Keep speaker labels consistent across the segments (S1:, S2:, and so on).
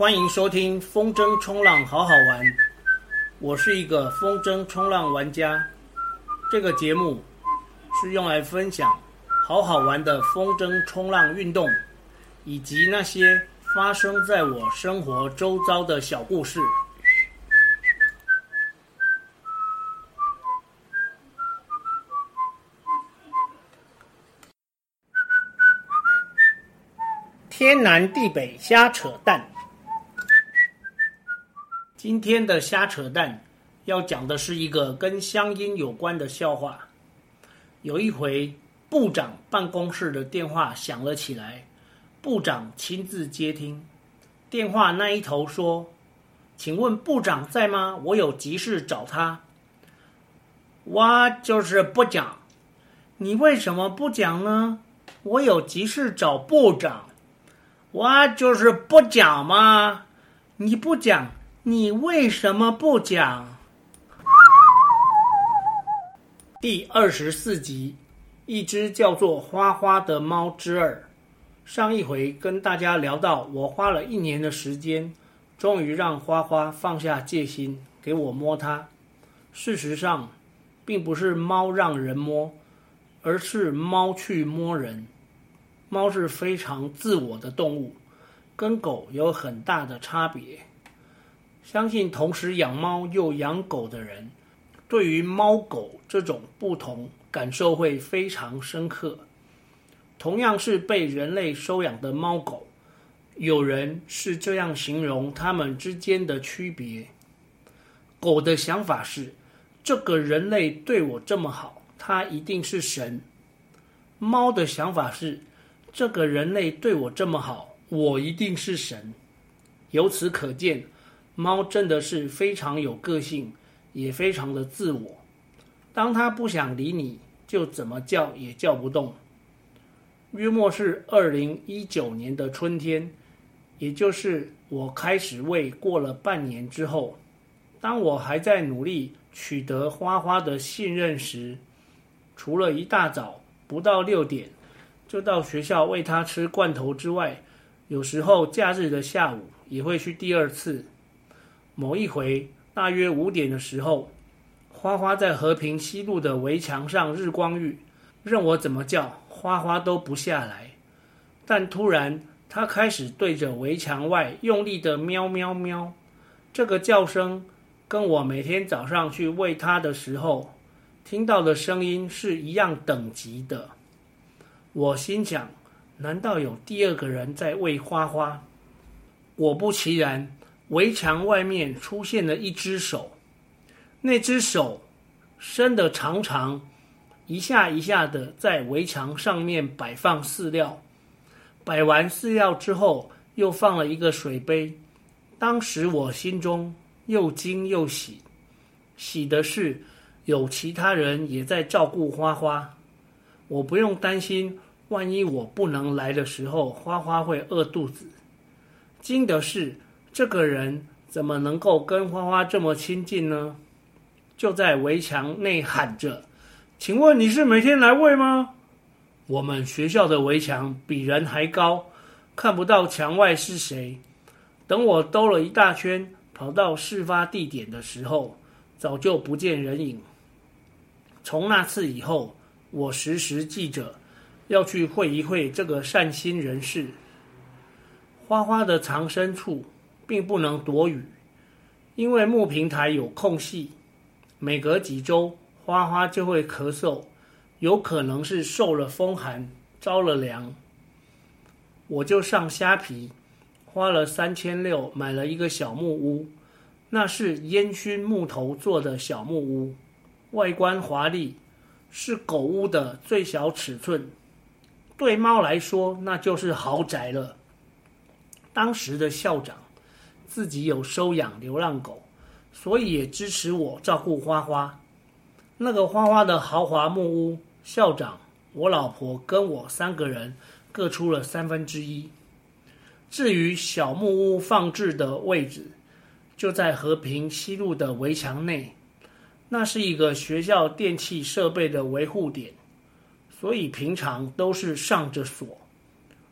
S1: 欢迎收听风筝冲浪好好玩，我是一个风筝冲浪玩家。这个节目是用来分享好好玩的风筝冲浪运动，以及那些发生在我生活周遭的小故事。天南地北瞎扯淡。今天的瞎扯淡要讲的是一个跟乡音有关的笑话。有一回，部长办公室的电话响了起来，部长亲自接听。电话那一头说：“请问部长在吗？我有急事找他。”我就是不讲。你为什么不讲呢？我有急事找部长。我就是不讲嘛。你不讲。你为什么不讲？第二十四集，一只叫做花花的猫之二。上一回跟大家聊到，我花了一年的时间，终于让花花放下戒心，给我摸它。事实上，并不是猫让人摸，而是猫去摸人。猫是非常自我的动物，跟狗有很大的差别。相信同时养猫又养狗的人，对于猫狗这种不同感受会非常深刻。同样是被人类收养的猫狗，有人是这样形容它们之间的区别：狗的想法是，这个人类对我这么好，它一定是神；猫的想法是，这个人类对我这么好，我一定是神。由此可见。猫真的是非常有个性，也非常的自我。当它不想理你，就怎么叫也叫不动。约莫是二零一九年的春天，也就是我开始喂过了半年之后，当我还在努力取得花花的信任时，除了一大早不到六点就到学校喂它吃罐头之外，有时候假日的下午也会去第二次。某一回，大约五点的时候，花花在和平西路的围墙上日光浴，任我怎么叫，花花都不下来。但突然，它开始对着围墙外用力的喵喵喵。这个叫声跟我每天早上去喂它的时候听到的声音是一样等级的。我心想，难道有第二个人在喂花花？果不其然。围墙外面出现了一只手，那只手伸得长长，一下一下的在围墙上面摆放饲料。摆完饲料之后，又放了一个水杯。当时我心中又惊又喜，喜的是有其他人也在照顾花花，我不用担心，万一我不能来的时候，花花会饿肚子。惊的是。这个人怎么能够跟花花这么亲近呢？就在围墙内喊着：“请问你是每天来喂吗？”我们学校的围墙比人还高，看不到墙外是谁。等我兜了一大圈，跑到事发地点的时候，早就不见人影。从那次以后，我时时记着要去会一会这个善心人士。花花的藏身处。并不能躲雨，因为木平台有空隙，每隔几周花花就会咳嗽，有可能是受了风寒，着了凉。我就上虾皮，花了三千六买了一个小木屋，那是烟熏木头做的小木屋，外观华丽，是狗屋的最小尺寸，对猫来说那就是豪宅了。当时的校长。自己有收养流浪狗，所以也支持我照顾花花。那个花花的豪华木屋，校长、我老婆跟我三个人各出了三分之一。至于小木屋放置的位置，就在和平西路的围墙内，那是一个学校电器设备的维护点，所以平常都是上着锁。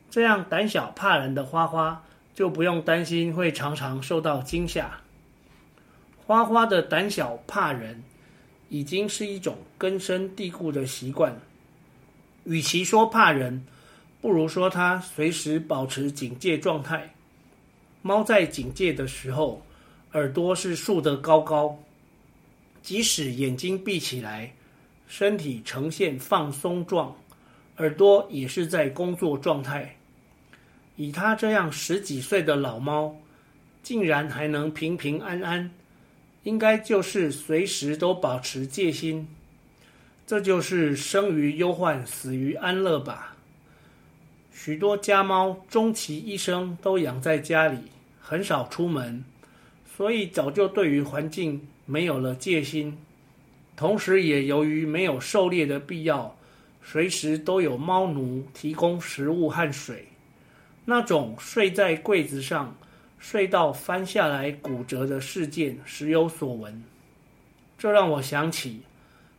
S1: 这样胆小怕人的花花。就不用担心会常常受到惊吓。花花的胆小怕人，已经是一种根深蒂固的习惯。与其说怕人，不如说它随时保持警戒状态。猫在警戒的时候，耳朵是竖得高高，即使眼睛闭起来，身体呈现放松状，耳朵也是在工作状态。以它这样十几岁的老猫，竟然还能平平安安。应该就是随时都保持戒心，这就是生于忧患，死于安乐吧。许多家猫终其一生都养在家里，很少出门，所以早就对于环境没有了戒心。同时，也由于没有狩猎的必要，随时都有猫奴提供食物和水。那种睡在柜子上。睡到翻下来骨折的事件时有所闻，这让我想起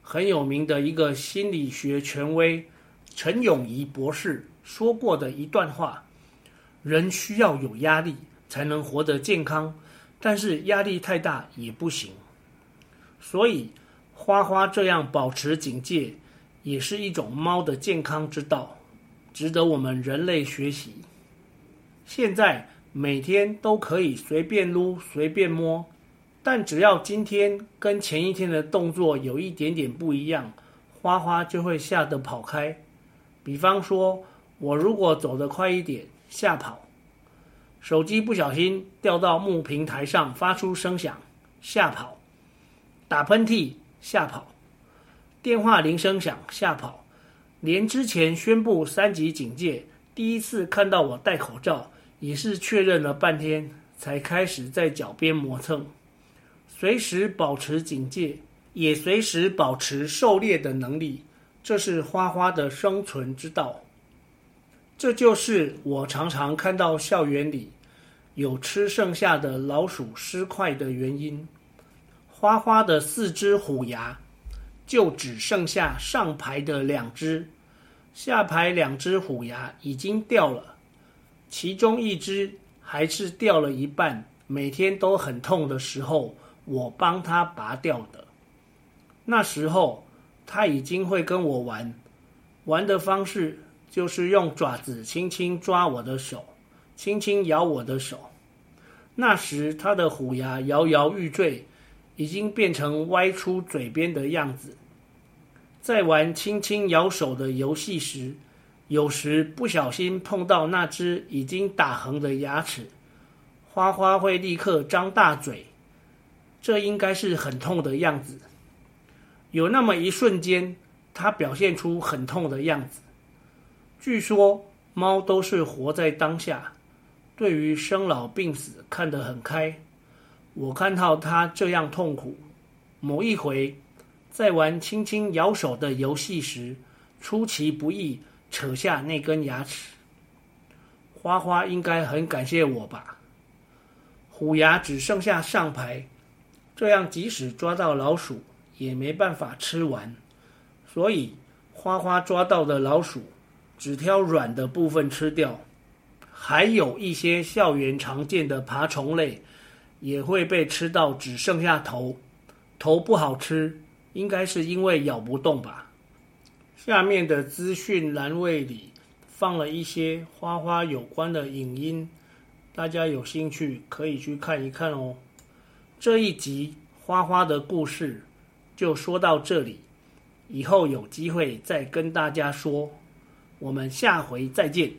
S1: 很有名的一个心理学权威陈永仪博士说过的一段话：人需要有压力才能活得健康，但是压力太大也不行。所以花花这样保持警戒，也是一种猫的健康之道，值得我们人类学习。现在。每天都可以随便撸、随便摸，但只要今天跟前一天的动作有一点点不一样，花花就会吓得跑开。比方说，我如果走得快一点，吓跑；手机不小心掉到木平台上发出声响，吓跑；打喷嚏，吓跑；电话铃声响，吓跑；连之前宣布三级警戒，第一次看到我戴口罩。也是确认了半天，才开始在脚边磨蹭，随时保持警戒，也随时保持狩猎的能力，这是花花的生存之道。这就是我常常看到校园里有吃剩下的老鼠尸块的原因。花花的四只虎牙，就只剩下上排的两只，下排两只虎牙已经掉了。其中一只还是掉了一半，每天都很痛的时候，我帮它拔掉的。那时候它已经会跟我玩，玩的方式就是用爪子轻轻抓我的手，轻轻咬我的手。那时它的虎牙摇摇欲坠，已经变成歪出嘴边的样子。在玩轻轻咬手的游戏时，有时不小心碰到那只已经打横的牙齿，花花会立刻张大嘴，这应该是很痛的样子。有那么一瞬间，它表现出很痛的样子。据说猫都是活在当下，对于生老病死看得很开。我看到它这样痛苦，某一回在玩轻轻咬手的游戏时，出其不意。扯下那根牙齿，花花应该很感谢我吧。虎牙只剩下上排，这样即使抓到老鼠也没办法吃完，所以花花抓到的老鼠只挑软的部分吃掉，还有一些校园常见的爬虫类也会被吃到只剩下头，头不好吃，应该是因为咬不动吧。下面的资讯栏位里放了一些花花有关的影音，大家有兴趣可以去看一看哦。这一集花花的故事就说到这里，以后有机会再跟大家说。我们下回再见。